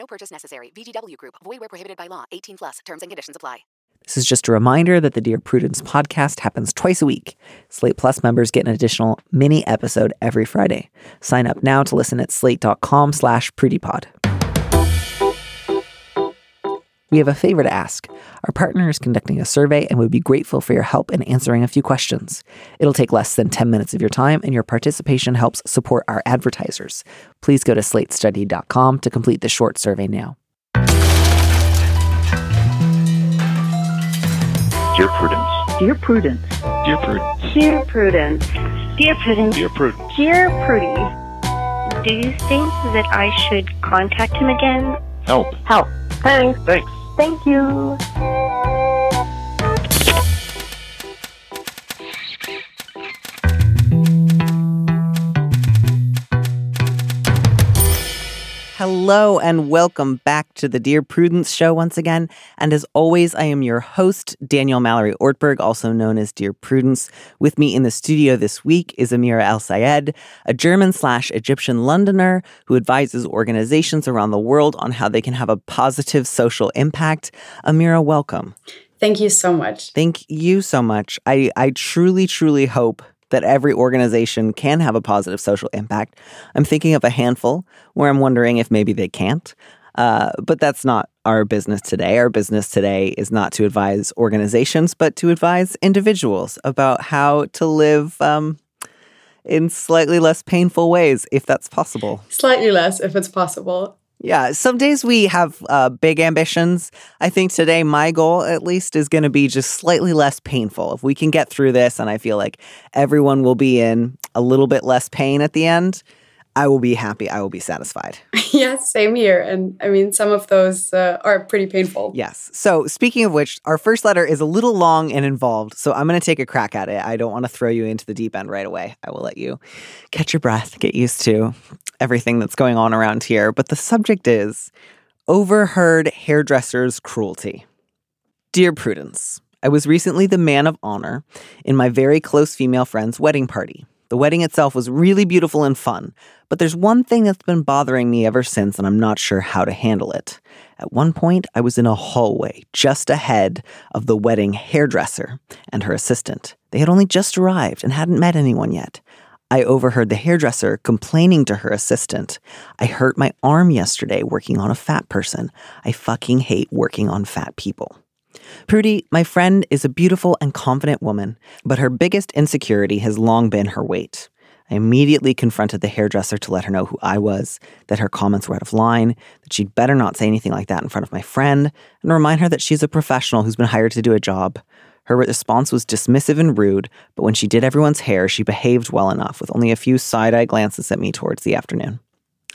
No purchase necessary. VGW Group. Void where prohibited by law. 18 plus. Terms and conditions apply. This is just a reminder that the Dear Prudence podcast happens twice a week. Slate Plus members get an additional mini episode every Friday. Sign up now to listen at slate.com slash prudypod. We have a favor to ask. Our partner is conducting a survey and would be grateful for your help in answering a few questions. It'll take less than 10 minutes of your time, and your participation helps support our advertisers. Please go to slatestudy.com to complete the short survey now. Dear Prudence. Dear Prudence. Dear Prudence. Dear Prudence. Dear Prudence. Dear Prudence. Dear Prudy. Do you think that I should contact him again? Help. Help. Thanks. Thanks. Thank you. Hello and welcome back to the Dear Prudence Show once again. And as always, I am your host, Daniel Mallory Ortberg, also known as Dear Prudence. With me in the studio this week is Amira El Sayed, a German slash Egyptian Londoner who advises organizations around the world on how they can have a positive social impact. Amira, welcome. Thank you so much. Thank you so much. I, I truly, truly hope that every organization can have a positive social impact. I'm thinking of a handful where I'm wondering if maybe they can't. Uh, but that's not our business today. Our business today is not to advise organizations, but to advise individuals about how to live um, in slightly less painful ways, if that's possible. Slightly less, if it's possible. Yeah, some days we have uh, big ambitions. I think today my goal, at least, is going to be just slightly less painful. If we can get through this, and I feel like everyone will be in a little bit less pain at the end, I will be happy. I will be satisfied. yes, same here. And I mean, some of those uh, are pretty painful. Yes. So, speaking of which, our first letter is a little long and involved. So, I'm going to take a crack at it. I don't want to throw you into the deep end right away. I will let you catch your breath, get used to everything that's going on around here. But the subject is overheard hairdresser's cruelty. Dear Prudence, I was recently the man of honor in my very close female friend's wedding party. The wedding itself was really beautiful and fun, but there's one thing that's been bothering me ever since, and I'm not sure how to handle it. At one point, I was in a hallway just ahead of the wedding hairdresser and her assistant. They had only just arrived and hadn't met anyone yet. I overheard the hairdresser complaining to her assistant. I hurt my arm yesterday working on a fat person. I fucking hate working on fat people. Prudy, my friend, is a beautiful and confident woman, but her biggest insecurity has long been her weight. I immediately confronted the hairdresser to let her know who I was, that her comments were out of line, that she'd better not say anything like that in front of my friend, and remind her that she's a professional who's been hired to do a job. Her response was dismissive and rude, but when she did everyone's hair, she behaved well enough, with only a few side eye glances at me towards the afternoon.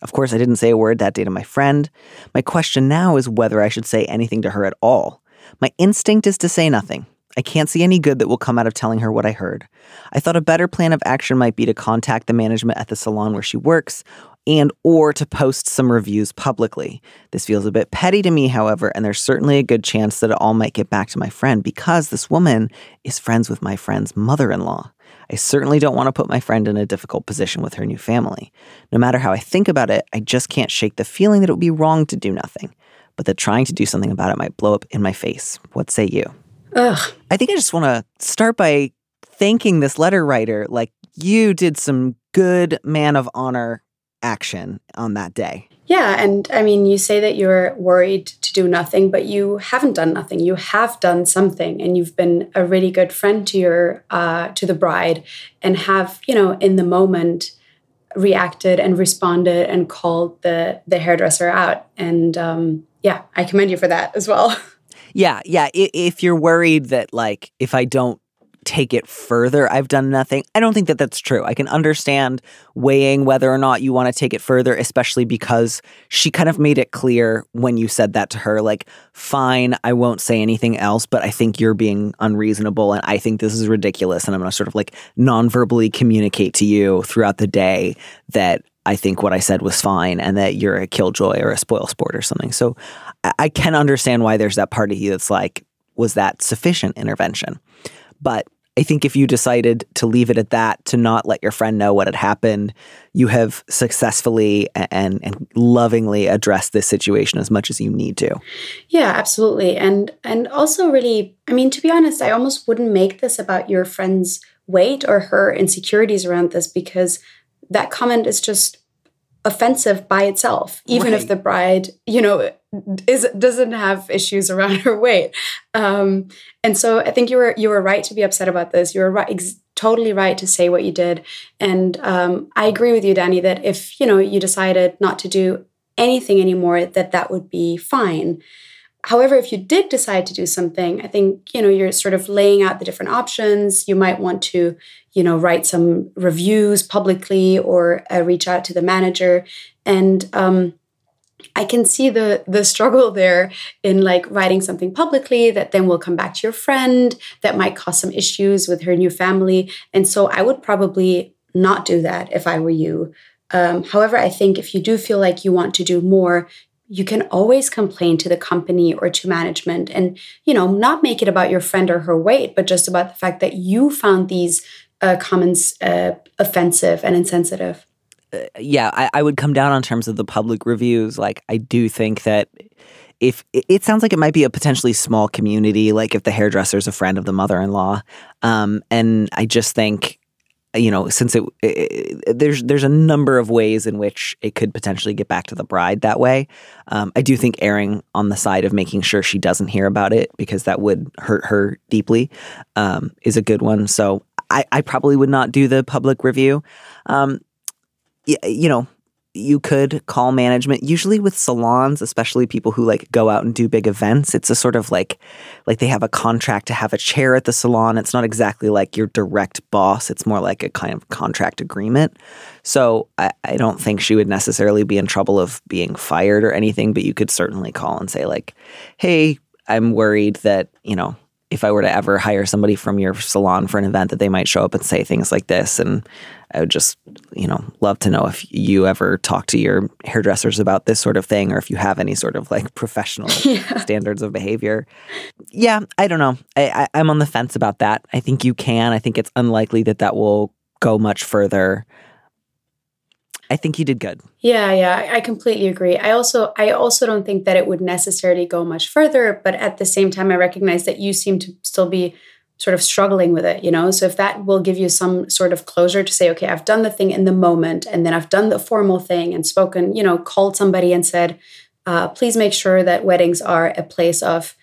Of course, I didn't say a word that day to my friend. My question now is whether I should say anything to her at all. My instinct is to say nothing. I can't see any good that will come out of telling her what I heard. I thought a better plan of action might be to contact the management at the salon where she works and or to post some reviews publicly. This feels a bit petty to me, however, and there's certainly a good chance that it all might get back to my friend because this woman is friends with my friend's mother-in-law. I certainly don't want to put my friend in a difficult position with her new family. No matter how I think about it, I just can't shake the feeling that it would be wrong to do nothing but that trying to do something about it might blow up in my face. What say you? Ugh. I think I just want to start by thanking this letter writer. Like, you did some good man of honor action on that day. Yeah. And I mean, you say that you're worried to do nothing, but you haven't done nothing. You have done something and you've been a really good friend to your, uh, to the bride and have, you know, in the moment, reacted and responded and called the the hairdresser out and um yeah i commend you for that as well Yeah, yeah. If you're worried that, like, if I don't take it further, I've done nothing. I don't think that that's true. I can understand weighing whether or not you want to take it further, especially because she kind of made it clear when you said that to her like, fine, I won't say anything else, but I think you're being unreasonable and I think this is ridiculous. And I'm going to sort of like non verbally communicate to you throughout the day that I think what I said was fine and that you're a killjoy or a spoil sport or something. So I, can understand why there's that part of you that's like, was that sufficient intervention? But I think if you decided to leave it at that, to not let your friend know what had happened, you have successfully and, and lovingly addressed this situation as much as you need to. Yeah, absolutely. And and also really, I mean, to be honest, I almost wouldn't make this about your friend's weight or her insecurities around this because that comment is just offensive by itself even right. if the bride you know is doesn't have issues around her weight. Um, and so i think you were you were right to be upset about this. You were right ex- totally right to say what you did. And um, i agree with you danny that if you know you decided not to do anything anymore that that would be fine However, if you did decide to do something, I think, you know, you're sort of laying out the different options. You might want to, you know, write some reviews publicly or uh, reach out to the manager. And um, I can see the the struggle there in like writing something publicly that then will come back to your friend that might cause some issues with her new family. And so I would probably not do that if I were you. Um, however, I think if you do feel like you want to do more, you can always complain to the company or to management and you know not make it about your friend or her weight but just about the fact that you found these uh, comments uh, offensive and insensitive. Uh, yeah I, I would come down on terms of the public reviews. Like i do think that if it sounds like it might be a potentially small community like if the hairdresser is a friend of the mother-in-law. Um, and i just think you know, since it, it, there's there's a number of ways in which it could potentially get back to the bride that way. Um, I do think erring on the side of making sure she doesn't hear about it because that would hurt her deeply um, is a good one. So I, I, probably would not do the public review. Um, you know, you could call management usually with salons especially people who like go out and do big events it's a sort of like like they have a contract to have a chair at the salon. It's not exactly like your direct boss. It's more like a kind of contract agreement. So I, I don't think she would necessarily be in trouble of being fired or anything but you could certainly call and say like hey i'm worried that you know if I were to ever hire somebody from your salon for an event that they might show up and say things like this. And I would just, you know, love to know if you ever talk to your hairdressers about this sort of thing or if you have any sort of like professional yeah. standards of behavior. Yeah, I don't know. I, I, I'm on the fence about that. I think you can. I think it's unlikely that that will go much further. I think you did good. Yeah, yeah, I completely agree. I also I also don't think that it would necessarily go much further, but at the same time I recognize that you seem to still be sort of struggling with it, you know? So if that will give you some sort of closure to say, okay, I've done the thing in the moment and then I've done the formal thing and spoken, you know, called somebody and said, uh, please make sure that weddings are a place of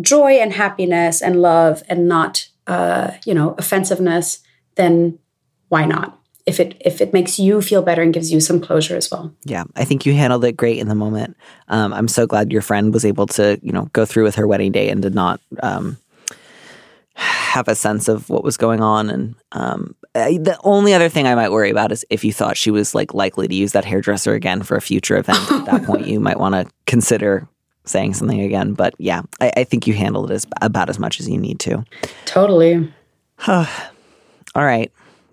joy and happiness and love and not uh, you know, offensiveness, then why not? If it if it makes you feel better and gives you some closure as well. Yeah, I think you handled it great in the moment. Um, I'm so glad your friend was able to you know go through with her wedding day and did not um, have a sense of what was going on. And um, the only other thing I might worry about is if you thought she was like likely to use that hairdresser again for a future event. At that point, you might want to consider saying something again. But yeah, I, I think you handled it as about as much as you need to. Totally. All right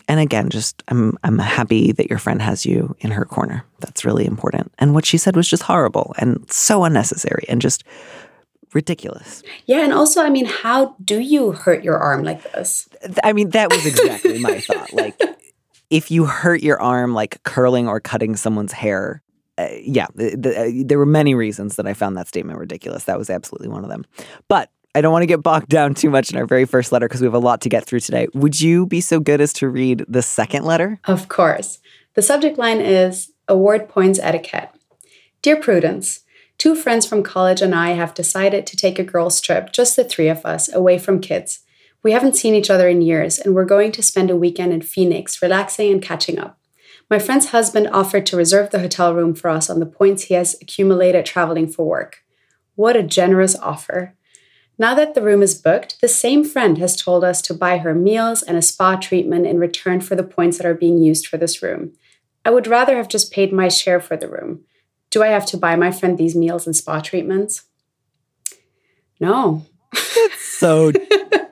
and again, just I'm I'm happy that your friend has you in her corner. That's really important. And what she said was just horrible and so unnecessary and just ridiculous. Yeah, and also, I mean, how do you hurt your arm like this? I mean, that was exactly my thought. Like, if you hurt your arm, like curling or cutting someone's hair, uh, yeah, the, the, uh, there were many reasons that I found that statement ridiculous. That was absolutely one of them. But I don't want to get bogged down too much in our very first letter because we have a lot to get through today. Would you be so good as to read the second letter? Of course. The subject line is Award Points Etiquette. Dear Prudence, two friends from college and I have decided to take a girls' trip, just the three of us, away from kids. We haven't seen each other in years, and we're going to spend a weekend in Phoenix, relaxing and catching up. My friend's husband offered to reserve the hotel room for us on the points he has accumulated traveling for work. What a generous offer! Now that the room is booked, the same friend has told us to buy her meals and a spa treatment in return for the points that are being used for this room. I would rather have just paid my share for the room. Do I have to buy my friend these meals and spa treatments? No. So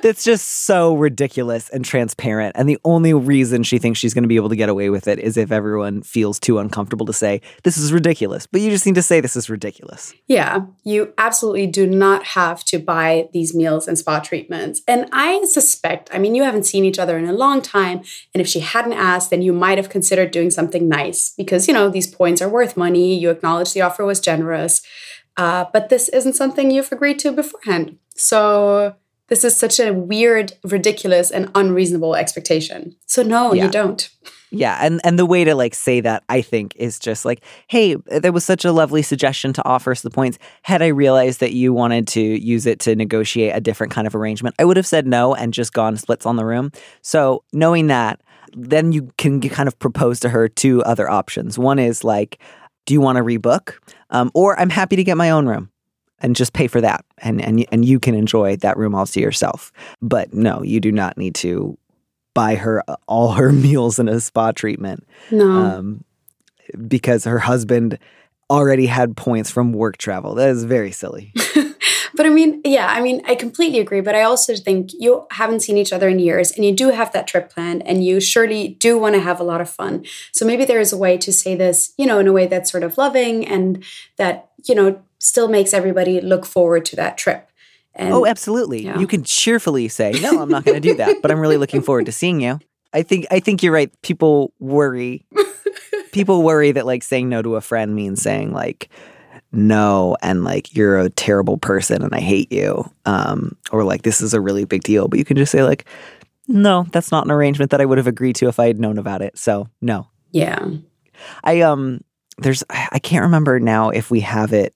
that's just so ridiculous and transparent. And the only reason she thinks she's going to be able to get away with it is if everyone feels too uncomfortable to say, this is ridiculous. But you just need to say, this is ridiculous. Yeah, you absolutely do not have to buy these meals and spa treatments. And I suspect, I mean, you haven't seen each other in a long time. And if she hadn't asked, then you might have considered doing something nice because, you know, these points are worth money. You acknowledge the offer was generous. Uh, but this isn't something you've agreed to beforehand. So this is such a weird, ridiculous, and unreasonable expectation. So no, Yeah. you don't. Yeah, and and the way to like say that I think is just like, hey, there was such a lovely suggestion to offer us the points. Had I realized that you wanted to use it to negotiate a different kind of arrangement, I would have said no and just gone splits on the room. So knowing that, then you can kind of propose to her two other options. One is like, do you want to rebook, um, or I'm happy to get my own room and just pay for that, and and and you can enjoy that room all to yourself. But no, you do not need to buy her uh, all her meals and a spa treatment No. um, because her husband already had points from work travel. That is very silly. But I mean, yeah, I mean, I completely agree. But I also think you haven't seen each other in years and you do have that trip planned and you surely do want to have a lot of fun. So maybe there is a way to say this, you know, in a way that's sort of loving and that, you know, still makes everybody look forward to that trip. And oh, absolutely. yeah. You can cheerfully say, "No, I'm not going to do that," but I'm really looking forward to seeing you. I think I think you're right. People worry. People worry that like saying no to a friend means saying like no and like you're a terrible person and I hate you. Um or like this is a really big deal, but you can just say like no, that's not an arrangement that I would have agreed to if I had known about it. So, no. yeah. I um there's I can't remember now if we have it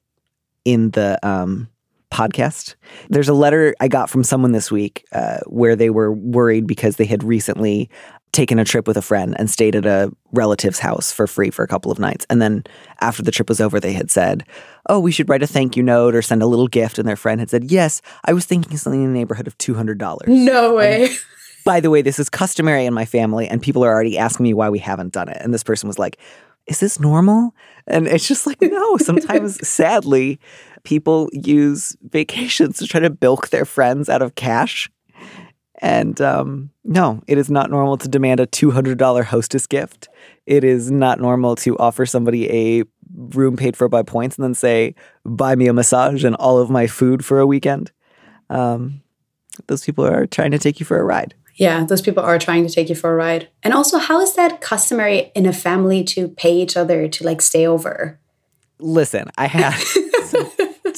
in the um podcast. There's a letter I got from someone this week uh, where they were worried because they had recently taken a trip with a friend and stayed at a relative's house for free for a couple of nights. And then after the trip was over, they had said, "Oh, we should write a thank you note or send a little gift." And their friend had said, "Yes, I was thinking something in the neighborhood of two hundred dollars." No way. by the way, this is customary in my family, and people are already asking me why we haven't done it. And this person was like, Is this normal? And it's just like, no, sometimes sadly, people use vacations to try to bilk their friends out of cash. And um, no, it is not normal to demand a $200 hostess gift. It is not normal to offer somebody a room paid for by points and then say, buy me a massage and all of my food for a weekend. Um, those people are trying to take you for a ride. Yeah, those people are trying to take you for a ride. And also, how is that customary in a family to pay each other to like stay over? Listen, I had some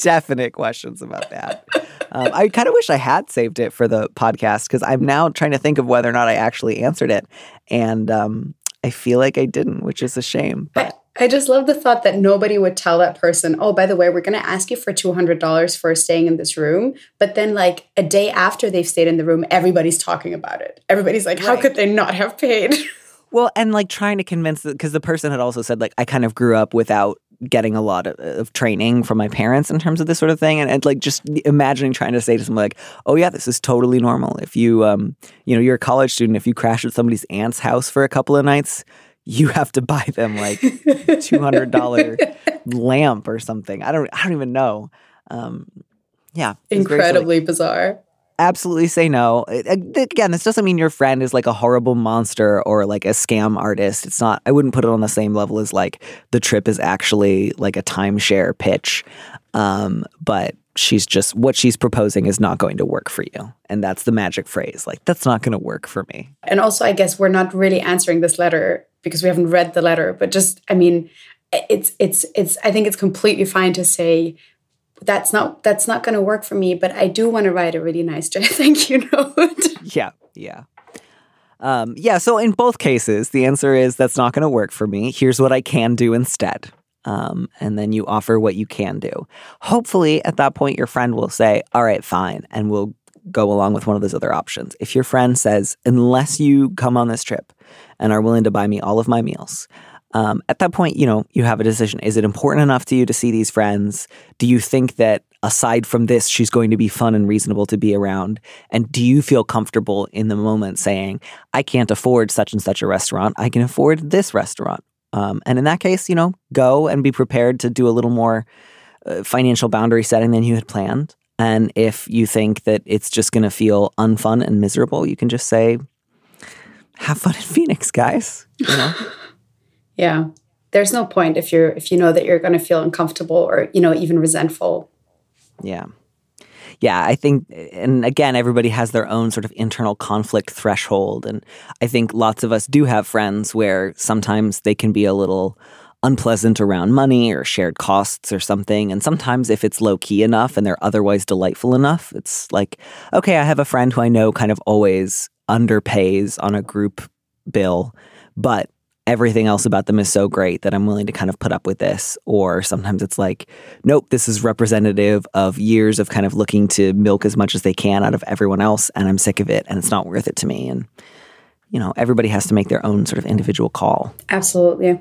definite questions about that. Um, I kind of wish I had saved it for the podcast because I'm now trying to think of whether or not I actually answered it. And um, I feel like I didn't, which is a shame. But I, just love the thought that nobody would tell that person, oh, by the way, we're going to ask you for $200 for staying in this room. But then, like, a day after they've stayed in the room, everybody's talking about it. Everybody's like, how could they not have paid? Well, and like trying to convince because the person had also said like I kind of grew up without getting a lot of, of training from my parents in terms of this sort of thing, and, and like just imagining trying to say to someone like, "Oh yeah, this is totally normal. If you um you know you're a college student, if you crash at somebody's aunt's house for a couple of nights." You have to buy them like two hundred dollar lamp or something. I don't. I don't even know. Um, yeah, it's very silly Incredibly bizarre. absolutely say no. Again, this doesn't mean your friend is like a horrible monster or like a scam artist. It's not, I wouldn't put it on the same level as like the trip is actually like a timeshare pitch. Um, but she's just, what she's proposing is not going to work for you. And that's the magic phrase. Like, that's not going to work for me. And also, I guess we're not really answering this letter because we haven't read the letter, but just, I mean, it's, it's, it's, I think it's completely fine to say, that's not that's not going to work for me but i do want to write a really nice thank you note Yeah. Yeah. Um, yeah. So in both cases, the answer is that's not going to work for me. Here's what I can do instead. Um, and then you offer what you can do. Hopefully, at that point, your friend will say, All right, fine. And we'll go along with one of those other options. If your friend says, Unless you come on this trip and are willing to buy me all of my meals, um, at that point, you know, you have a decision. Is it important enough to you to see these friends? Do you think that aside from this, she's going to be fun and reasonable to be around? And do you feel comfortable in the moment saying, I can't afford such and such a restaurant, I can afford this restaurant? Um, and in that case, you know, go and be prepared to do a little more uh, financial boundary setting than you had planned. And if you think that it's just going to feel unfun and miserable, you can just say, have fun in Phoenix, guys. You know? yeah. There's no point if you're if you know that you're going to feel uncomfortable or you know even resentful. Yeah. Yeah, I think and again everybody has their own sort of internal conflict threshold and I think lots of us do have friends where sometimes they can be a little unpleasant around money or shared costs or something. And sometimes, if it's low key enough and they're otherwise delightful enough, it's like, okay, I have a friend who I know kind of always underpays on a group bill, but everything else about them is so great that I'm willing to kind of put up with this. Or sometimes it's like, nope, this is representative of years of kind of looking to milk as much as they can out of everyone else, and I'm sick of it and it's not worth it to me. And, you know, everybody has to make their own sort of individual call. Absolutely.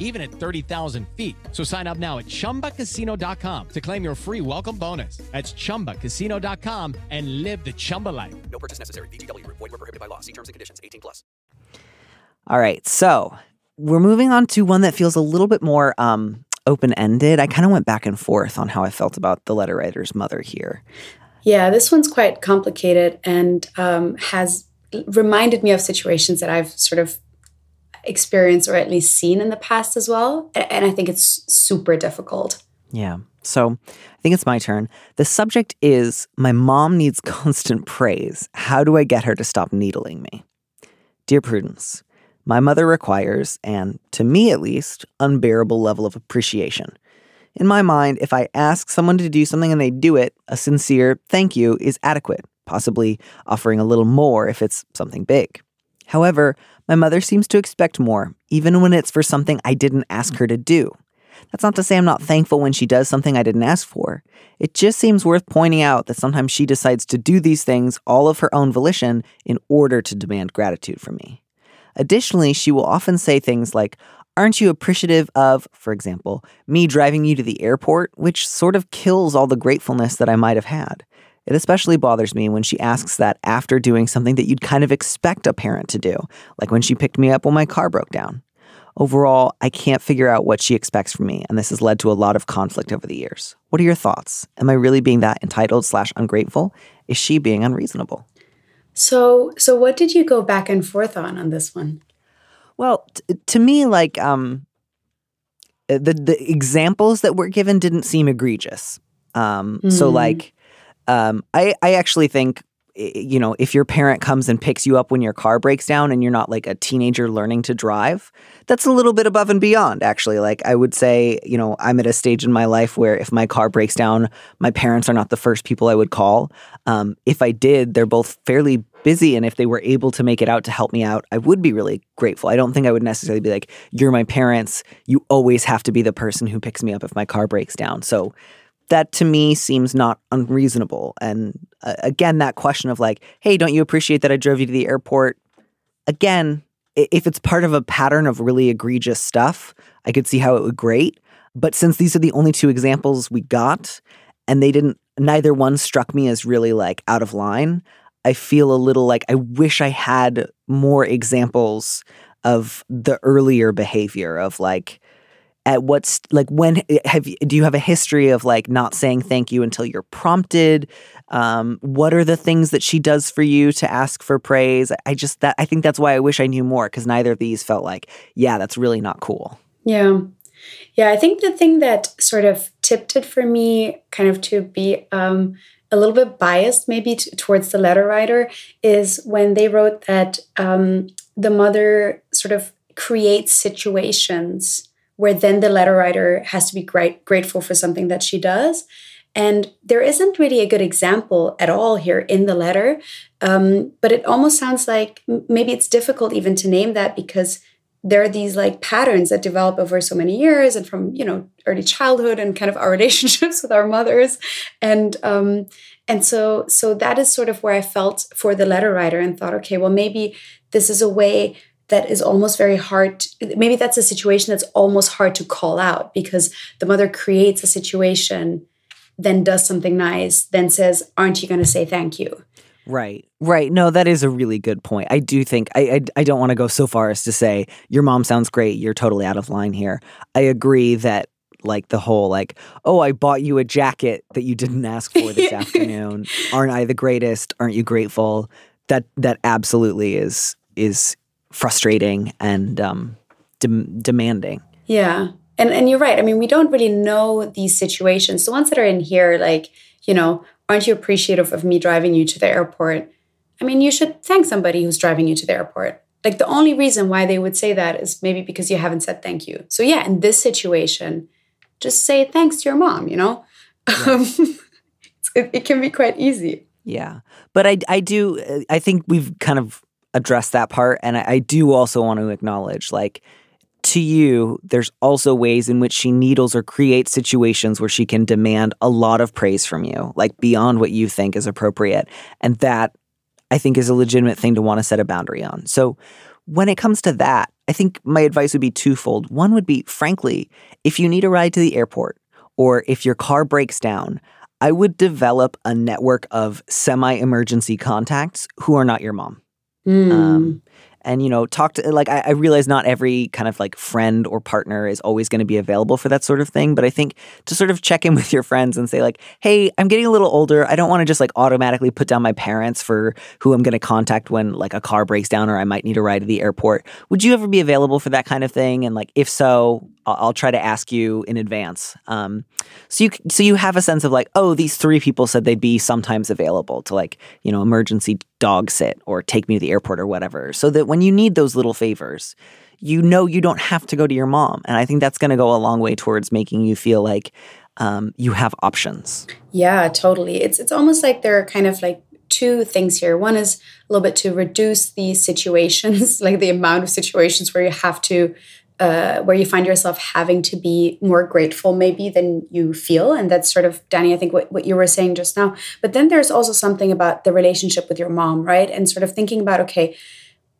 even at 30,000 feet. So sign up now at chumbacasino.com to claim your free welcome bonus. That's chumbacasino.com and live the Chumba life. No purchase necessary. VGW Group. Void were prohibited by law. See terms and conditions. 18 plus. All right. So we're moving on to one that feels a little bit more um, open ended. I kind of went back and forth on how I felt about the letter writer's mother here. Yeah, this one's quite complicated and um, has reminded me of situations that I've sort of experienced or at least seen in the past as well. And I think it's super difficult. Yeah. So I think it's my turn. The subject is My mom needs constant praise. How do I get her to stop needling me? Dear Prudence, my mother requires, and to me at least, unbearable level of appreciation. In my mind, if I ask someone to do something and they do it, a sincere thank you is adequate, possibly offering a little more if it's something big. However, my mother seems to expect more, even when it's for something I didn't ask her to do. That's not to say I'm not thankful when she does something I didn't ask for. It just seems worth pointing out that sometimes she decides to do these things all of her own volition in order to demand gratitude from me. Additionally, she will often say things like, Aren't you appreciative of, for example, me driving you to the airport, which sort of kills all the gratefulness that I might have had? It especially bothers me when she asks that after doing something that you'd kind of expect a parent to do, like when she picked me up when my car broke down. Overall, I can't figure out what she expects from me, and this has led to a lot of conflict over the years. What are your thoughts? Am I really being that entitled slash ungrateful? Is she being unreasonable? So, so what did you go back and forth on on this one? Well, t- to me, like um, uh, the the examples that were given didn't seem egregious. Um, So, Mm. like, um, I I actually think you know if your parent comes and picks you up when your car breaks down and you're not like a teenager learning to drive, that's a little bit above and beyond. Actually, like I would say, you know, I'm at a stage in my life where if my car breaks down, my parents are not the first people I would call. Um, if I did, they're both fairly busy and if they were able to make it out to help me out, I would be really grateful. I don't think I would necessarily be like, you're my parents. You always have to be the person who picks me up if my car breaks down. So that to me seems not unreasonable. And uh, again, that question of like, hey, don't you appreciate that I drove you to the airport? Again, if it's part of a pattern of really egregious stuff, I could see how it would grate. But since these are the only two examples we got, and they didn't, neither one struck me as really like out of line. I feel a little like I wish I had more examples of the earlier behavior of like at what's like when have you, do you have a history of like not saying thank you until you're prompted? Um, what are the things that she does for you to ask for praise? I just that i think that's why i wish i knew more because neither of these felt like yeah that's really not cool. Yeah. Yeah, I think the thing that sort of tipped it for me kind of to be um, a little bit biased maybe t- towards the letter writer is when they wrote that um, the mother sort of creates situations where then the letter writer has to be great, grateful for something that she does. And there isn't really a good example at all here in the letter. Um, but it almost sounds like maybe it's difficult even to name that because there are these like patterns that develop over so many years and from you know early childhood and kind of our relationships with our mothers and um and so so that is sort of where i felt for the letter writer and thought okay well maybe this is a way that is almost very hard maybe that's a situation that's almost hard to call out because the mother creates a situation then does something nice then says aren't you going to say thank you Right. Right. No, that is a really good point. I do think I I, I don't want to go so far as to say your mom sounds great. You're totally out of line here. I agree that like the whole like oh I bought you a jacket that you didn't ask for this afternoon. Aren't I the greatest? Aren't you grateful? That that absolutely is is frustrating and um dem- demanding. Yeah. And and you're right. I mean, we don't really know these situations. The ones that are in here like, you know, aren't you appreciative of me driving you to the airport? I mean, you should thank somebody who's driving you to the airport. Like the only reason why they would say that is maybe because you haven't said thank you. So yeah, in this situation, just say thanks to your mom, you know? It, it can be quite easy. Yeah. But I, I do, I think we've kind of addressed that part. And I, I do also want to acknowledge, like, to you, there's also ways in which she needles or creates situations where she can demand a lot of praise from you, like beyond what you think is appropriate. And that I think is a legitimate thing to want to set a boundary on. So when it comes to that, I think my advice would be twofold. One would be, frankly, if you need a ride to the airport or if your car breaks down, I would develop a network of semi emergency contacts who are not your mom. Mm. Um, and you know talk to like I, I, realize not every kind of like friend or partner is always going to be available for that sort of thing but i think to sort of check in with your friends and say like hey i'm getting a little older. I don't want to just like automatically put down my parents for who i'm going to contact when like a car breaks down or i might need a ride to the airport. Would you ever be available for that kind of thing? And like if so I'll, try to ask you in advance. Um, so you so you have a sense of like oh these three people said they'd be sometimes available to like you know emergency dog sit or take me to the airport or whatever. So that when you need those little favors you know you don't have to go to your mom. And i think that's going to go a long way towards making you feel like um, you have options. Yeah totally. It's it's almost like there are kind of like two things here. One is a little bit to reduce the situations like the amount of situations where you have to uh, where you find yourself having to be more grateful maybe than you feel. And that's sort of danny i think what, what you were saying just now. But then there's also something about the relationship with your mom right? And sort of thinking about okay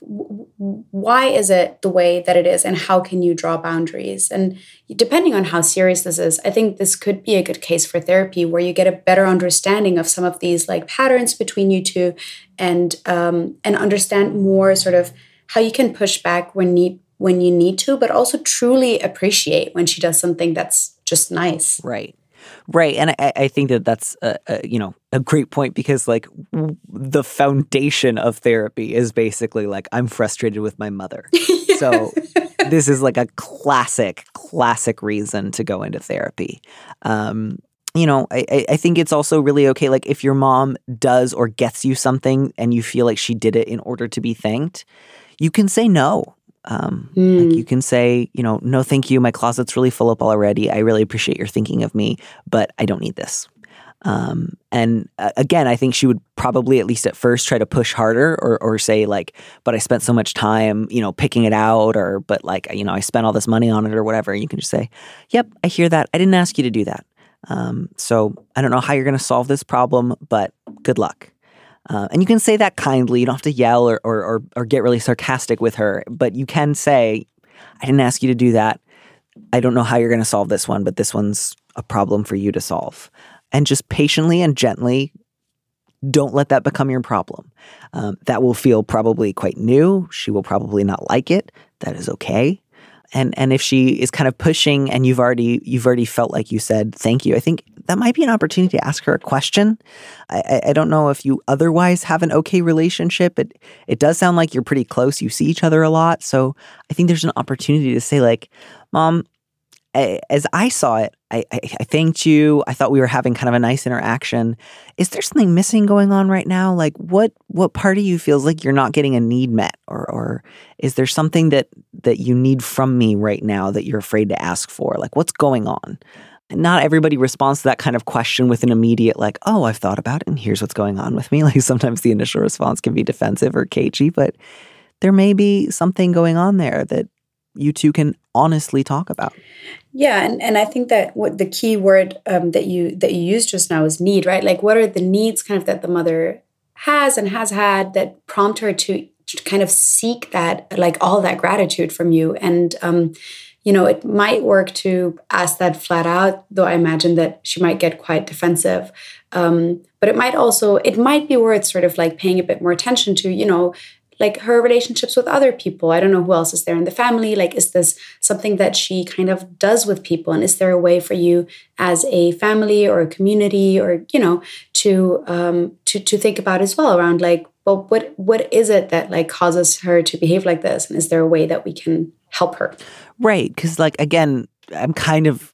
why is it the way that it is and how can you draw boundaries? And depending on how serious this is i think this could be a good case for therapy where you get a better understanding of some of these like patterns between you two and um, and understand more sort of how you can push back when need when you need to, but also truly appreciate when she does something that's just nice. Right. Right, and I, I think that that's a, a, you know a great point because like w- the foundation of therapy is basically like I'm frustrated with my mother, yeah. so this is like a classic classic reason to go into therapy. Um, you know, I, I think it's also really okay. Like if your mom does or gets you something and you feel like she did it in order to be thanked, you can say no. Um, mm. Like hmm. you can say, you know, no, thank you. My closet's really full up already. I really appreciate your thinking of me, but I don't need this. Um, and uh, again, I think she would probably, at least at first, try to push harder or, or say, like, but I spent so much time, you know, picking it out, or, but like, you know, I spent all this money on it or whatever. You can just say, yep, I hear that. I didn't ask you to do that. Um, so I don't know how you're going to solve this problem, but good luck. Uh, and you can say that kindly. You don't have to yell or, or, or, or get really sarcastic with her, but you can say, I didn't ask you to do that. I don't know how you're going to solve this one, but this one's a problem for you to solve. And just patiently and gently, don't let that become your problem. Um, that will feel probably quite new. She will probably not like it. That is okay and and if she is kind of pushing and you've already you've already felt like you said thank you i think that might be an opportunity to ask her a question. I i don't know if you otherwise have an okay relationship it it does sound like you're pretty close. You see each other a lot. So i think there's an opportunity to say like mom as I saw it, I, I, I, thanked you. I thought we were having kind of a nice interaction. Is there something missing going on right now? Like what what part of you feels like you're not getting a need met, or or is there something that that you need from me right now that you're afraid to ask for? Like what's going on? Not everybody responds to that kind of question with an immediate like, "Oh, I've thought about it, and here's what's going on with me." Like sometimes the initial response can be defensive or cagey, but there may be something going on there that you two can honestly talk about. Yeah, and, and I think that what the key word um, that you that you used just now is need, right? Like, what are the needs kind of that the mother has and has had that prompt her to, to kind of seek that, like all that gratitude from you, and um, you know, it might work to ask that flat out, though I imagine that she might get quite defensive. Um, but it might also, it might be worth sort of like paying a bit more attention to, you know, like her relationships with other people. I don't know who else is there in the family. Like, is this something that she kind of does with people? And is there a way for you as a family or a community or, you know, to um to to think about as well around like, well, what what is it that like causes her to behave like this? And is there a way that we can help her? Right. Because, like, again, I'm kind of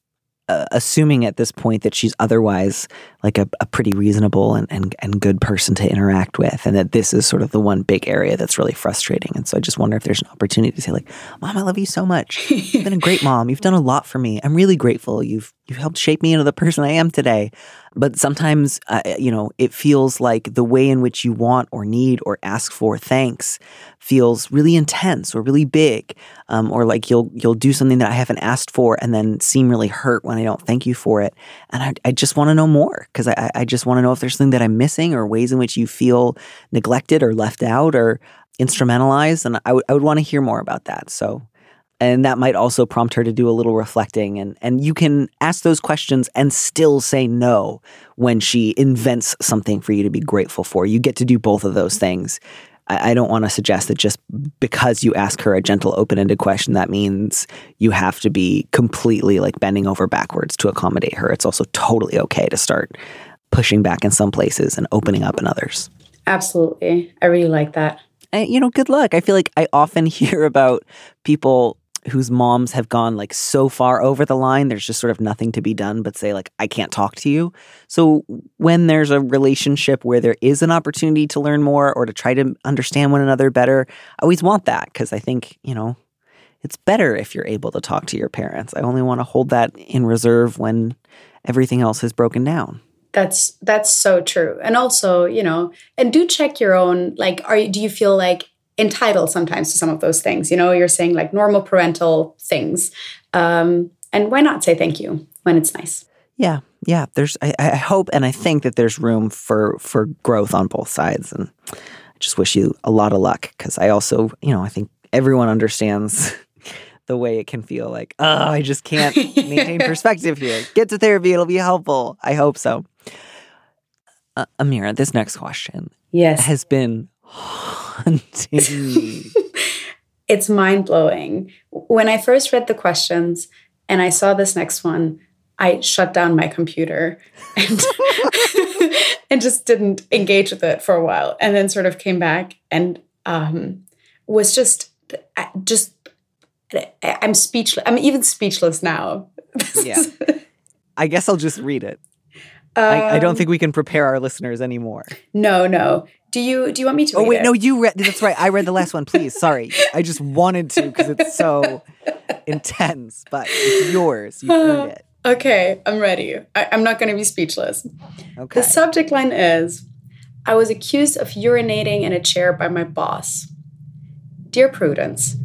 uh, assuming at this point that she's otherwise like a, a pretty reasonable and, and, and good person to interact with, and that this is sort of the one big area that's really frustrating. And so I just wonder if there's an opportunity to say, like, Mom, I love you so much. You've been a great mom. You've done a lot for me. I'm really grateful. You've you've helped shape me into the person I am today. But sometimes, uh, you know, it feels like the way in which you want or need or ask for thanks feels really intense or really big, um, or like you'll you'll do something that I haven't asked for and then seem really hurt when I don't thank you for it. And I, I just want to know more because I, I just want to know if there's something that I'm missing or ways in which you feel neglected or left out or instrumentalized. And I would I would want to hear more about that. So and that might also prompt her to do a little reflecting. And and you can ask those questions and still say no when she invents something for you to be grateful for. You get to do both of those things. I, I don't want to suggest that just because you ask her a gentle open-ended question that means you have to be completely like bending over backwards to accommodate her. It's also totally okay to start pushing back in some places and opening up in others. Absolutely. I really like that. and you know good luck. I feel like i often hear about people whose moms have gone like so far over the line there's just sort of nothing to be done but say like i can't talk to you. So when there's a relationship where there is an opportunity to learn more or to try to understand one another better i always want that because i think you know it's better if you're able to talk to your parents. I only want to hold that in reserve when everything else has broken down. That's that's so true. And also, you know, and do check your own like are you do you feel like entitled sometimes to some of those things? You know, you're saying like normal parental things. Um and why not say thank you when it's nice? yeah yeah there's I, I hope and i think that there's room for for growth on both sides and i just wish you a lot of luck because i also you know i think everyone understands the way it can feel like oh i just can't maintain perspective here get to therapy it'll be helpful i hope so uh, amira this next question Yes. has been it's mind blowing. When I first read the questions and I saw this next one, I shut down my computer and, and just didn't engage with it for a while, and then sort of came back and um, was just I- just I'm speechless. I'm even speechless now. Yeah. i guess i'll just read it I, I don't Um, think we can prepare our listeners anymore No, no. Do you do you want me to? Oh wait, it? no, you read. That's right. I read the last one. Please, sorry. I just wanted to because it's so intense. But it's yours. You earned it. Okay, I'm ready. I, I'm not going to be speechless. Okay. The subject line is I was accused of urinating in a chair by my boss. Dear Prudence,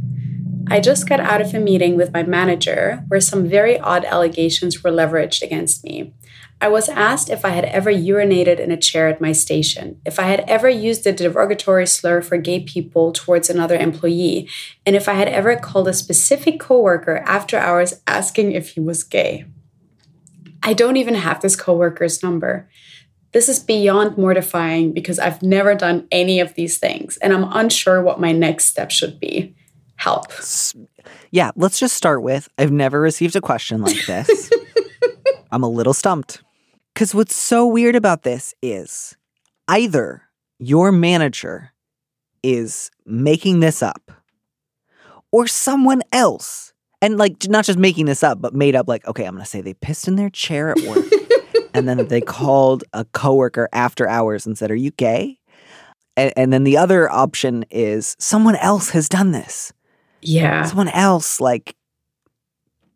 I just got out of a meeting with my manager where some very odd allegations were leveraged against me. I was asked if I had ever urinated in a chair at my station, if I had ever used a derogatory slur for gay people towards another employee, and if I had ever called a specific coworker after hours asking if he was gay. I don't even have this coworker's number. This is beyond mortifying because I've never done any of these things and I'm unsure what my next step should be. Help. Yeah, let's just start with I've never received a question like this. I'm a little stumped. Because what's so weird about this is either your manager is making this up or someone else. And like not just making this up, but made up like, okay, I'm gonna say they pissed in their chair at work. and then they called a coworker after hours and said, Are you gay? And, and then the other option is someone else has done this Yeah. someone else like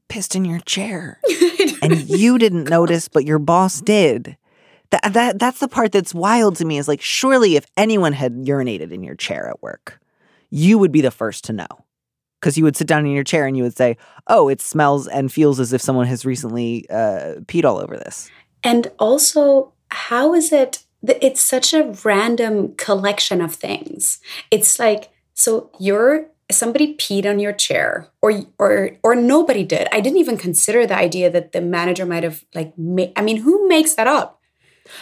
pissed in your chair and you didn't notice but your boss did that, that that's the part that's wild to me is like surely if anyone had urinated in your chair at work you would be the first to know because you would sit down in your chair and you would say, "Oh, it smells and feels as if someone has recently uh, peed all over this." And also, how is it? that It's such a random collection of things. It's like so you're somebody peed on your chair or or or nobody did. I didn't even consider the idea that the manager might have like ma- i mean who makes that up?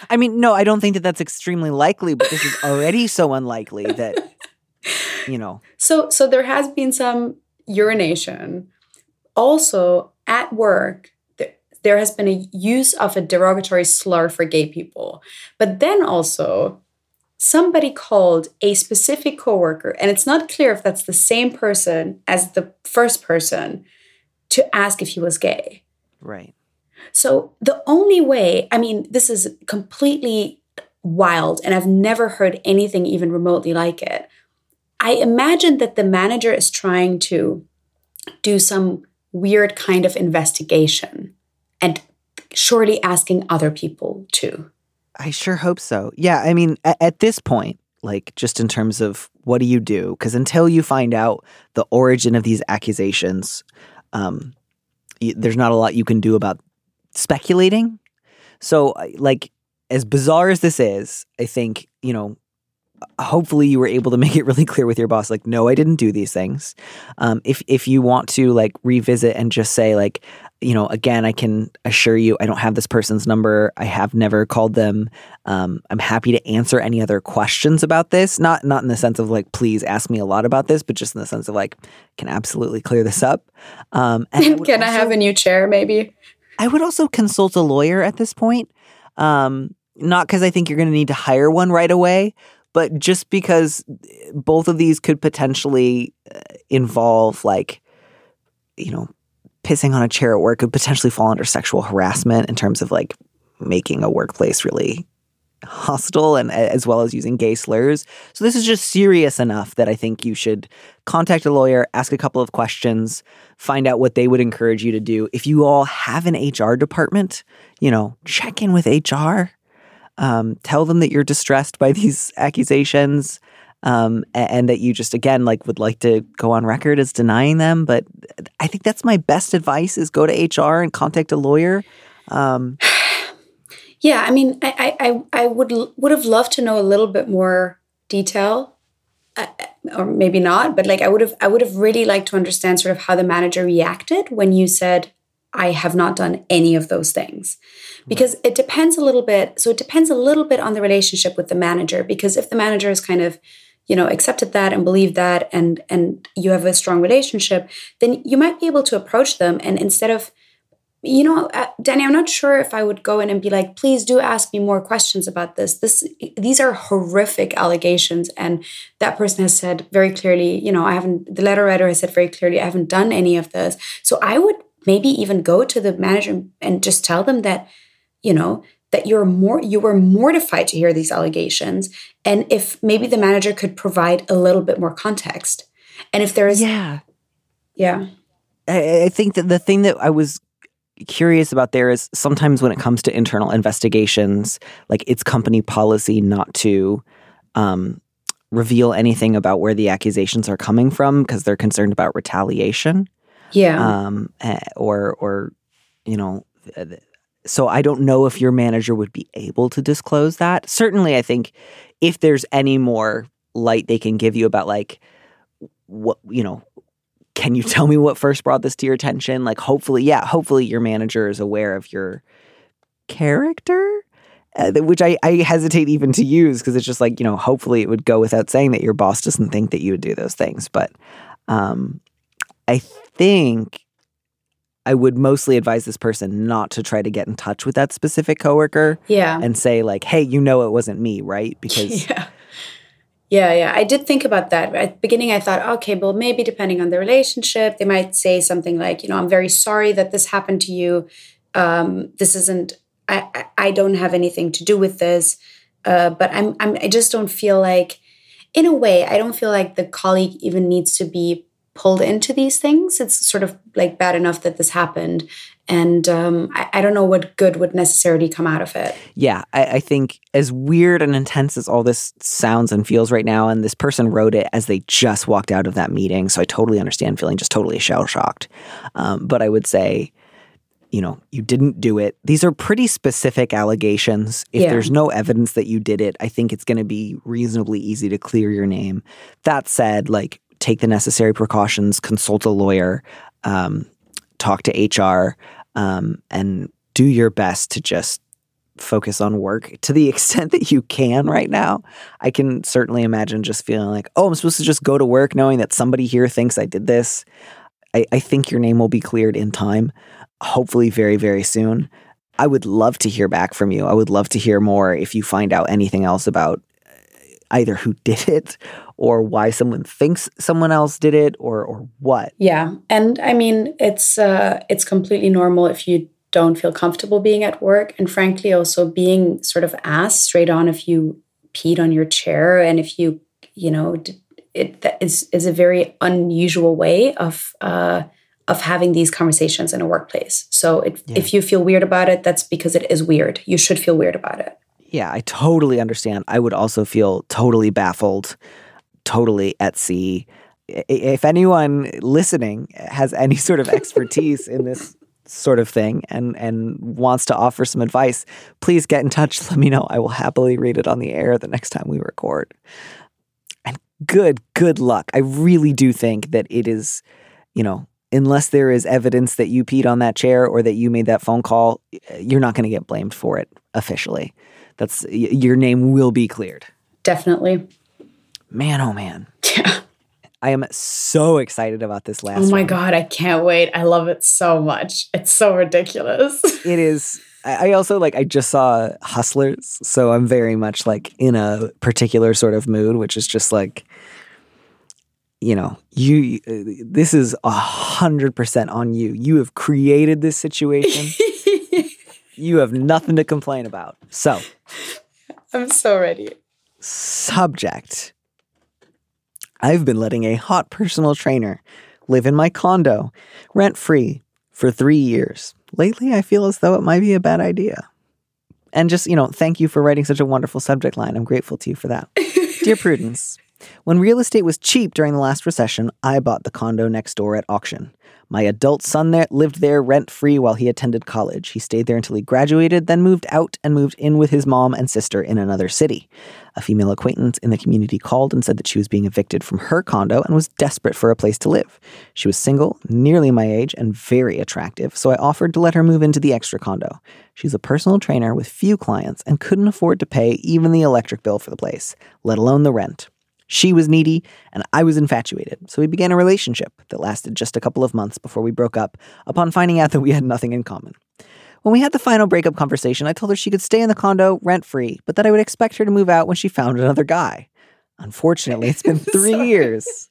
I mean, no, I don't think that that's extremely likely, but this is already so unlikely that you know. so so there has been some urination. Also at work there, there has been a use of a derogatory slur for gay people. But then also somebody called a specific coworker and it's not clear if that's the same person as the first person to ask if he was gay Right. so the only way, I mean, this is completely wild, and I've never heard anything even remotely like it. I imagine that the manager is trying to do some weird kind of investigation and surely asking other people too. I sure hope so. Yeah, I mean, at, at this point, like just in terms of what do you do? Because until you find out the origin of these accusations, um, y- there's not a lot you can do about speculating. So, like, as bizarre as this is, I think you know. Hopefully, you were able to make it really clear with your boss, like, no, I didn't do these things. Um, if if you want to like revisit and just say like, you know, again, I can assure you, I don't have this person's number. I have never called them. Um, I'm happy to answer any other questions about this. Not not in the sense of like, please ask me a lot about this, but just in the sense of like, can absolutely clear this up. Um, Can I have a new chair, maybe? I would also consult a lawyer at this point. Um, not because I think you're going to need to hire one right away, but just because both of these could potentially uh, involve like, you know, pissing on a chair at work could potentially fall under sexual harassment in terms of like making a workplace really hostile and as well as using gay slurs. So this is just serious enough that I think you should contact a lawyer, ask a couple of questions, find out what they would encourage you to do. If you all have an HR department, you know, check in with HR. Um, tell them that you're distressed by these accusations. Um, and that you just again like would like to go on record as denying them, but I think that's my best advice: is go to HR and contact a lawyer. Um, Yeah, I mean, I I, I would would have loved to know a little bit more detail, uh, or maybe not. But like, I would have I would have really liked to understand sort of how the manager reacted when you said, "I have not done any of those things," because it depends a little bit. So it depends a little bit on the relationship with the manager. Because if the manager is kind of you know accepted that and believed that and and you have a strong relationship then you might be able to approach them and instead of you know uh, danny i'm not sure if i would go in and be like please do ask me more questions about this. This these are horrific allegations and that person has said very clearly you know i haven't the letter writer has said very clearly i haven't done any of this. So i would maybe even go to the manager and just tell them that you know that you're more you were mortified to hear these allegations. And if maybe the manager could provide a little bit more context. And if there's yeah, yeah. I, I think that the thing that I was curious about there is sometimes when it comes to internal investigations, like it's company policy not to um, reveal anything about where the accusations are coming from because they're concerned about retaliation, yeah. Um, eh, or or you know. So I don't know if your manager would be able to disclose that. Certainly, I think if there's any more light they can give you about like what you know can you tell me what first brought this to your attention? Like, hopefully, yeah, hopefully your manager is aware of your character, uh, which I, I hesitate even to use because it's just like, you know, hopefully it would go without saying that your boss doesn't think that you would do those things. But um, I think I would mostly advise this person not to try to get in touch with that specific coworker yeah and say, like, hey, you know, it wasn't me, right? Because yeah. Yeah, yeah. I did think about that. At the beginning, I thought, okay, well, maybe depending on the relationship, they might say something like, you know, I'm very sorry that this happened to you. Um, this isn't, I, I- I don't have anything to do with this. Uh, but I'm, I'm, I just don't feel like, in a way, I don't feel like the colleague even needs to be pulled into these things. It's sort of like bad enough that this happened. And um, I, I don't know what good would necessarily come out of it. Yeah, I, I think as weird and intense as all this sounds and feels right now, and this person wrote it as they just walked out of that meeting. So I totally understand feeling just totally shell shocked. Um, but I would say, you know, you didn't do it. These are pretty specific allegations. If Yeah. there's no evidence that you did it, I think it's going to be reasonably easy to clear your name. That said, like, take the necessary precautions, consult a lawyer, um, talk to HR, um, and do your best to just focus on work to the extent that you can right now. I can certainly imagine just feeling like, oh, I'm supposed to just go to work knowing that somebody here thinks I did this. I, I think your name will be cleared in time, hopefully, very, very soon. I would love to hear back from you. I would love to hear more if you find out anything else about either who did it or why someone thinks someone else did it or or what. Yeah, and I mean it's uh, it's completely normal if you don't feel comfortable being at work, and frankly, also being sort of asked straight on if you peed on your chair and if you you know it that is is a very unusual way of uh, of having these conversations in a workplace. So it, Yeah. if you feel weird about it, that's because it is weird. You should feel weird about it. Yeah, I totally understand. I would also feel totally baffled, totally at sea. If anyone listening has any sort of expertise in this sort of thing and and wants to offer some advice, please get in touch. Let me know. I will happily read it on the air the next time we record. And good, good luck. I really do think that it is, you know, unless there is evidence that you peed on that chair or that you made that phone call, you're not going to get blamed for it officially. That's y- your name will be cleared. Definitely. Man, oh man. Yeah. I am so excited about this last Oh my one. god, I can't wait. I love it so much. It's so ridiculous. It is I also like I just saw Hustlers, so I'm very much like in a particular sort of mood, which is just like you know, you this is a hundred percent on you. You have created this situation. you have nothing to complain about. So, I'm so ready. subject. I've been letting a hot personal trainer live in my condo rent free for three years. Lately, I feel as though it might be a bad idea. And just, you know, thank you for writing such a wonderful subject line. I'm grateful to you for that. Dear Prudence, when real estate was cheap during the last recession, I bought the condo next door at auction. My adult son there lived there rent free while he attended college. He stayed there until he graduated, then moved out and moved in with his mom and sister in another city. A female acquaintance in the community called and said that she was being evicted from her condo and was desperate for a place to live. She was single, nearly my age, and very attractive, so I offered to let her move into the extra condo. She's a personal trainer with few clients and couldn't afford to pay even the electric bill for the place, let alone the rent. She was needy, and I was infatuated, so we began a relationship that lasted just a couple of months before we broke up upon finding out that we had nothing in common. When we had the final breakup conversation, I told her she could stay in the condo rent free, but that I would expect her to move out when she found another guy. Unfortunately, it's been three years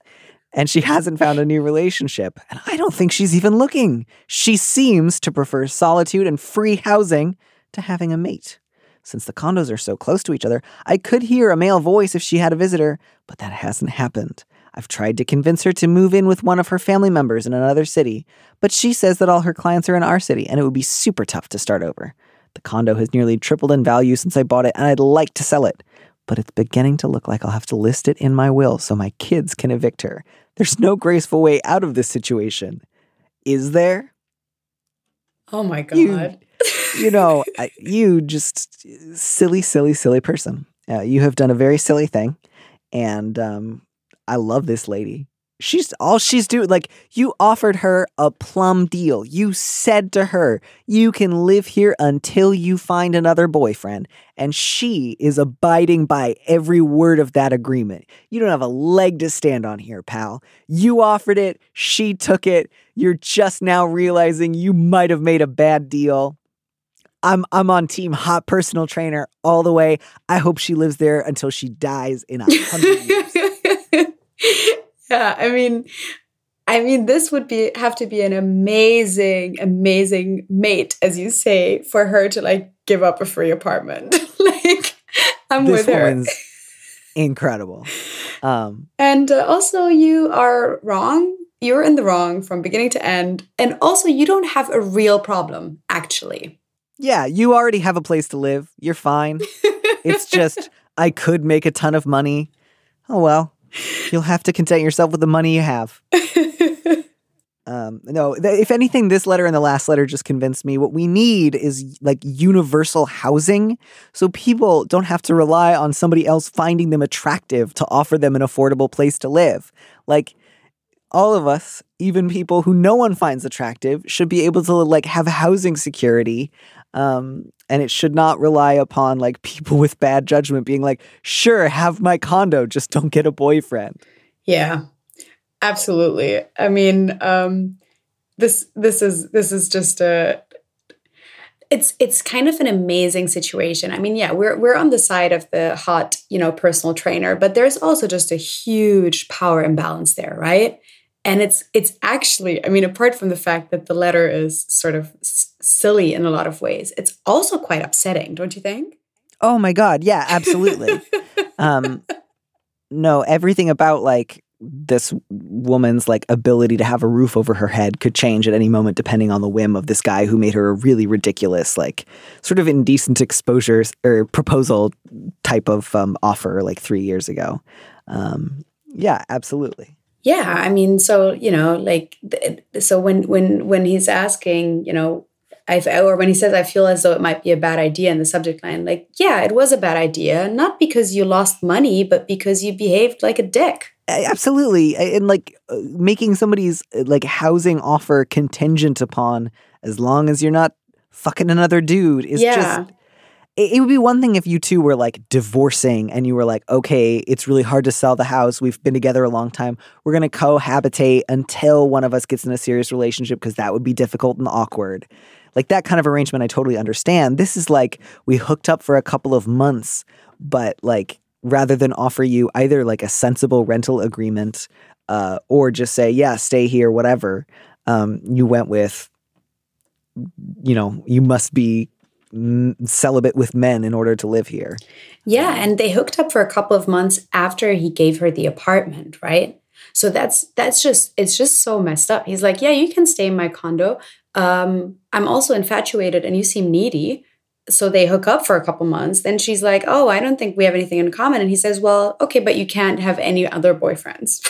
and she hasn't found a new relationship, and I don't think she's even looking. She seems to prefer solitude and free housing to having a mate. Since the condos are so close to each other, I could hear a male voice if she had a visitor, but that hasn't happened. I've tried to convince her to move in with one of her family members in another city, but she says that all her clients are in our city and it would be super tough to start over. The condo has nearly tripled in value since I bought it and I'd like to sell it, but it's beginning to look like I'll have to list it in my will so my kids can evict her. There's no graceful way out of this situation. Is there? Oh my god. You- you know, you just silly, silly, silly person. Uh, you have done a very silly thing, and um, I love this lady. She's all she's doing. Like you offered her a plum deal. You said to her, "You can live here until you find another boyfriend," and she is abiding by every word of that agreement. You don't have a leg to stand on here, pal. You offered it. She took it. You're just now realizing you might have made a bad deal. I'm I'm on team hot personal trainer all the way. I hope she lives there until she dies in a hundred years. yeah, I mean, I mean, this would be have to be an amazing, amazing mate, as you say, for her to like give up a free apartment. like, I'm this with her. incredible. Um, And uh, also, you are wrong you're in the wrong from beginning to end. And also, you don't have a real problem, actually. Yeah, you already have a place to live. You're fine. it's just, I could make a ton of money. Oh, well, you'll have to content yourself with the money you have. Um, no, th- if anything, this letter and the last letter just convinced me what we need is like universal housing so people don't have to rely on somebody else finding them attractive to offer them an affordable place to live. Like, all of us, even people who no one finds attractive, should be able to like have housing security. Um, and it should not rely upon like people with bad judgment being like, sure, have my condo, just don't get a boyfriend. Yeah, absolutely. I mean, um, this this is this is just a it's it's kind of an amazing situation. I mean, yeah, we're we're on the side of the hot, you know, personal trainer, but there's also just a huge power imbalance there, right? And it's it's actually, I mean, apart from the fact that the letter is sort of silly in a lot of ways, it's also quite upsetting, don't you think? Oh my god, yeah, absolutely. um, no, everything about like this woman's like ability to have a roof over her head could change at any moment depending on the whim of this guy who made her a really ridiculous like sort of indecent exposure or proposal type of um, offer like three years ago um, yeah absolutely Yeah, I mean, so you know, like, so when when when he's asking, you know, I or when he says, "I feel as though it might be a bad idea" in the subject line, like, yeah, it was a bad idea, not because you lost money, but because you behaved like a dick. Absolutely and like uh, making somebody's uh, like housing offer contingent upon as long as you're not fucking another dude is Yeah. just it, it would be one thing if you two were like divorcing and you were like okay it's really hard to sell the house we've been together a long time we're going to cohabitate until one of us gets in a serious relationship because that would be difficult and awkward like that kind of arrangement i totally understand this is like we hooked up for a couple of months but like rather than offer you either like a sensible rental agreement uh, or just say yeah stay here whatever um, you went with you know you must be celibate with men in order to live here Yeah, and they hooked up for a couple of months after he gave her the apartment, right? So that's that's just it's just so messed up. He's like, "Yeah, you can stay in my condo. Um, I'm also infatuated and you seem needy." So they hook up for a couple months. Then she's like, "Oh, I don't think we have anything in common." And he says, "Well, okay, but you can't have any other boyfriends."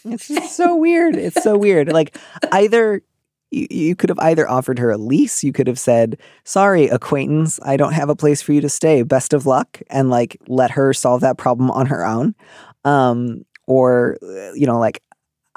it's so weird it's so weird like either you, you could have either offered her a lease you could have said sorry acquaintance i don't have a place for you to stay best of luck and like let her solve that problem on her own um or uh, you know like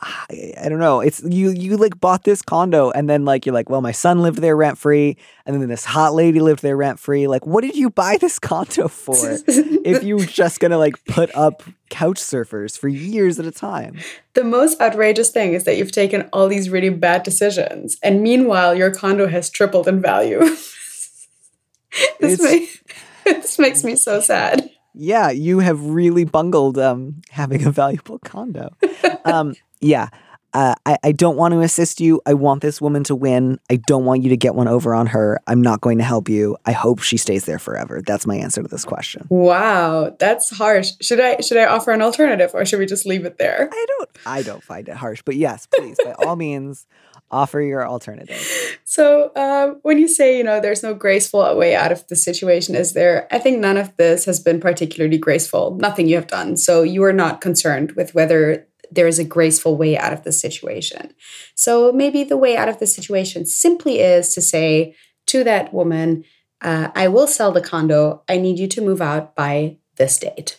I, I don't know. It's you. You like bought this condo, and then like you're like, well, my son lived there rent free, and then this hot lady lived there rent free. Like, what did you buy this condo for? if you were just gonna like put up couch surfers for years at a time. the most outrageous thing is that you've taken all these really bad decisions, and meanwhile, your condo has tripled in value. this, make, this makes me so sad. Yeah, you have really bungled um, having a valuable condo. um, yeah, uh, I, I don't want to assist you. I want this woman to win. I don't want you to get one over on her. I'm not going to help you. I hope she stays there forever. That's my answer to this question. Wow, that's harsh. Should I should I offer an alternative or should we just leave it there? I don't. I don't find it harsh, but yes, please, by all means, offer your alternative. So um, when you say you know there's no graceful way out of the situation, is there? I think none of this has been particularly graceful. Nothing you have done. So you are not concerned with whether there is a graceful way out of the situation. So maybe the way out of the situation simply is to say to that woman, uh, "I will sell the condo. I need you to move out by this date."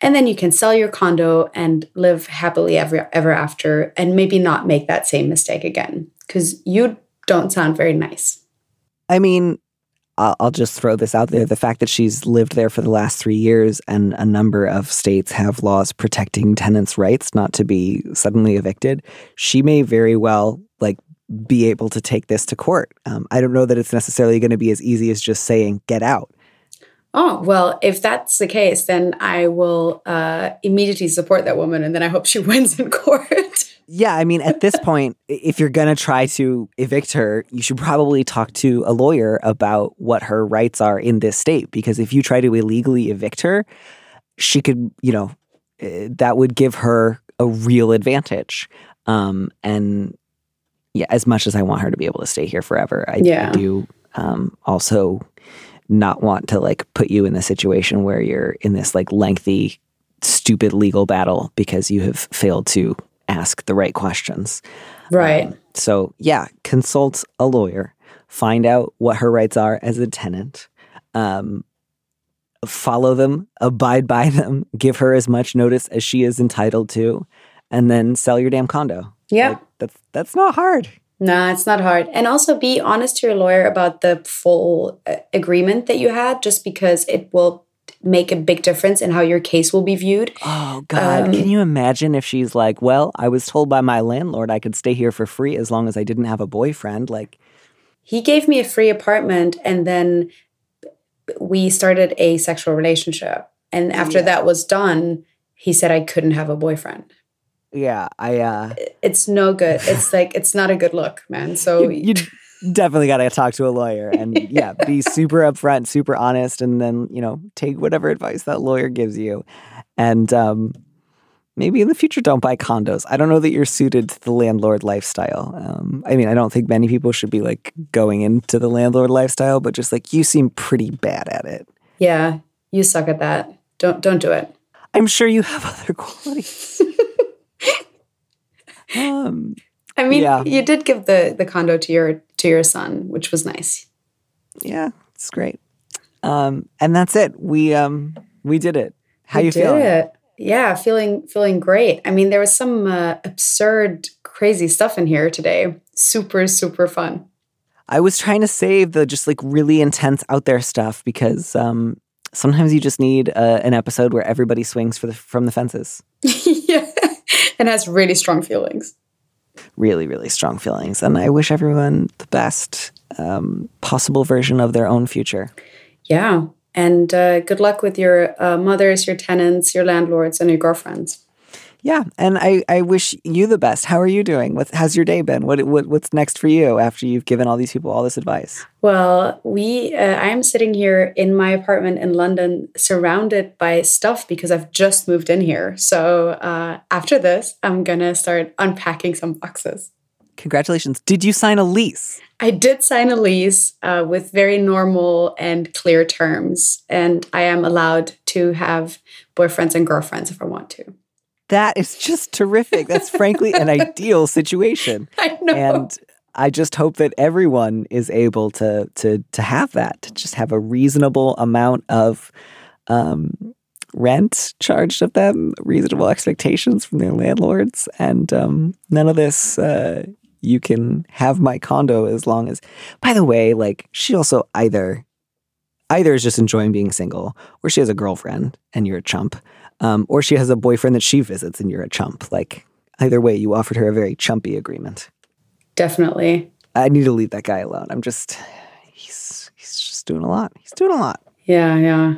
And then you can sell your condo and live happily ever, ever after, and maybe not make that same mistake again because you don't sound very nice. I mean, I'll, just throw this out there. The fact that she's lived there for the last three years and a number of states have laws protecting tenants' rights not to be suddenly evicted, she may very well like be able to take this to court. Um, I don't know that it's necessarily going to be as easy as just saying get out. Oh, well, if that's the case, then I will uh, immediately support that woman and then I hope she wins in court. Yeah, I mean, at this point, if you're going to try to evict her, you should probably talk to a lawyer about what her rights are in this state. Because if you try to illegally evict her, she could, you know, eh, that would give her a real advantage. Um, and yeah, as much as I want her to be able to stay here forever, I, I do um, also not want to like put you in the situation where you're in this like lengthy, stupid legal battle because you have failed to ask the right questions. Right. So, yeah, consult a lawyer, find out what her rights are as a tenant, um, follow them, abide by them, give her as much notice as she is entitled to, and then sell your damn condo. yeah. Like, that's that's not hard. Nah, it's not hard. And also be honest to your lawyer about the full uh, agreement that you had, just because it will make a big difference in how your case will be viewed. Oh God! Um, Can you imagine if she's like, "Well, I was told by my landlord I could stay here for free as long as I didn't have a boyfriend." Like, He gave me a free apartment and then we started a sexual relationship. And after Yeah. that was done, he said I couldn't have a boyfriend. Yeah, I uh, It's no good. It's like, it's not a good look, man. So, you, you definitely got to talk to a lawyer and yeah, be super upfront, super honest, and then you know take whatever advice that lawyer gives you, and um, maybe in the future don't buy condos. I don't know that you're suited to the landlord lifestyle. Um, I mean, I don't think many people should be like going into the landlord lifestyle, but just like you seem pretty bad at it. yeah, you suck at that. Don't, don't do it. I'm sure you have other qualities. Um, I mean, Yeah. you did give the, the condo to your, to your son, which was nice. yeah, it's great. Um, and that's it. We um, we did it. How You you feeling? it. Yeah, feeling feeling great. I mean, there was some uh, absurd, crazy stuff in here today. Super, super fun. I was trying to save the just like really intense out there stuff because um, sometimes you just need uh, an episode where everybody swings for the from the fences. yeah, and has really strong feelings. Really, really strong feelings, and I wish everyone the best um, possible version of their own future. Yeah, and uh, good luck with your uh, mothers, your tenants, your landlords, and your girlfriends. Yeah, and I, I wish you the best. How are you doing? What how's your day been? What, what what's next for you after you've given all these people all this advice? Well, we uh, I am sitting here in my apartment in London, surrounded by stuff because I've just moved in here. So uh, after this, I'm gonna start unpacking some boxes. Congratulations! Did you sign a lease? I did sign a lease uh, with very normal and clear terms, and I am allowed to have boyfriends and girlfriends if I want to. That is just terrific. That's frankly an ideal situation. I know. and I just hope that everyone is able to to to have that to just have a reasonable amount of um, rent charged of them, reasonable expectations from their landlords, and um, none of this. Uh, you can have my condo as long as. By the way, like she also either either is just enjoying being single, or she has a girlfriend and you're a chump, um, or she has a boyfriend that she visits and you're a chump. Like either way, you offered her a very chumpy agreement. Definitely. I need to leave that guy alone. I'm just he's he's just doing a lot. He's doing a lot. Yeah, yeah,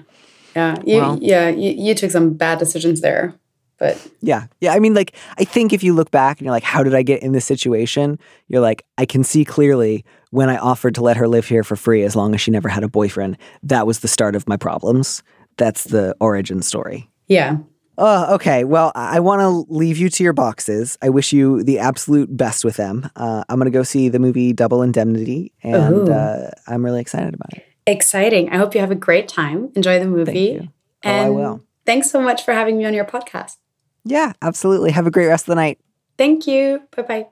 yeah. You, Well- yeah, you, you took some bad decisions there, but Yeah. Yeah. I mean, like, I think if you look back and you're like, how did I get in this situation? You're like, I can see clearly when I offered to let her live here for free as long as she never had a boyfriend. That was the start of my problems. That's the origin story. yeah, Oh, okay. Well, I want to leave you to your boxes. I wish you the absolute best with them. Uh, I'm going to go see the movie Double Indemnity, and uh, I'm really excited about it. exciting. I hope you have a great time. Enjoy the movie. Thank you. Oh, I will. Thanks so much for having me on your podcast. Yeah, absolutely. Have a great rest of the night. Thank you. Bye bye.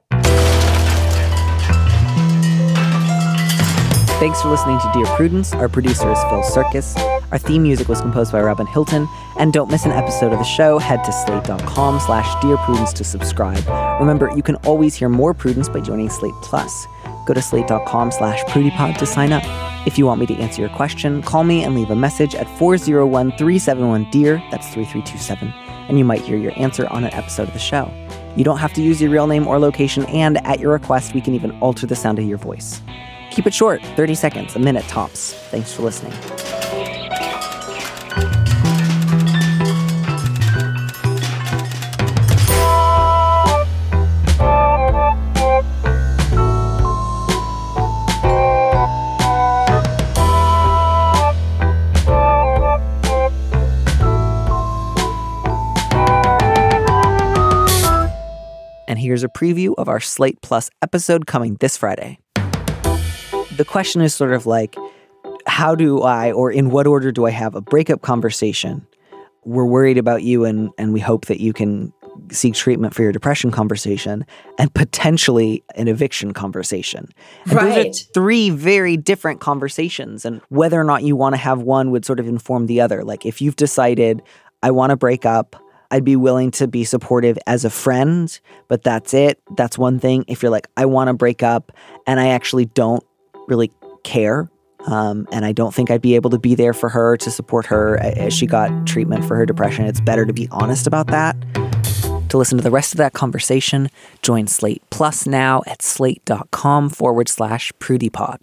Thanks for listening to Dear Prudence. Our producer is Phil Surkis. Our theme music was composed by Robin Hilton. And don't miss an episode of the show. Head to slate.com slash Dear Prudence to subscribe. Remember, you can always hear more Prudence by joining Slate Plus. Go to slate.com slash prudypod to sign up. If you want me to answer your question, call me and leave a message at 401-371-DEAR. That's 3327. And you might hear your answer on an episode of the show. You don't have to use your real name or location, and at your request, we can even alter the sound of your voice. Keep it short, 30 seconds, a minute tops. Thanks for listening. A preview of our Slate Plus episode coming this Friday. The question is sort of like, how do I, or in what order do I have a breakup conversation? We're worried about you and, and we hope that you can seek treatment for your depression conversation and potentially an eviction conversation. And those are Right. three very different conversations. And whether or not you want to have one would sort of inform the other. Like if you've decided, I want to break up, I'd be willing to be supportive as a friend, but that's it. That's one thing. If you're like, I want to break up and I actually don't really care. Um, and I don't think I'd be able to be there for her to support her as she got treatment for her depression. It's better to be honest about that. To listen to the rest of that conversation, join Slate Plus now at slate.com forward slash prudypod.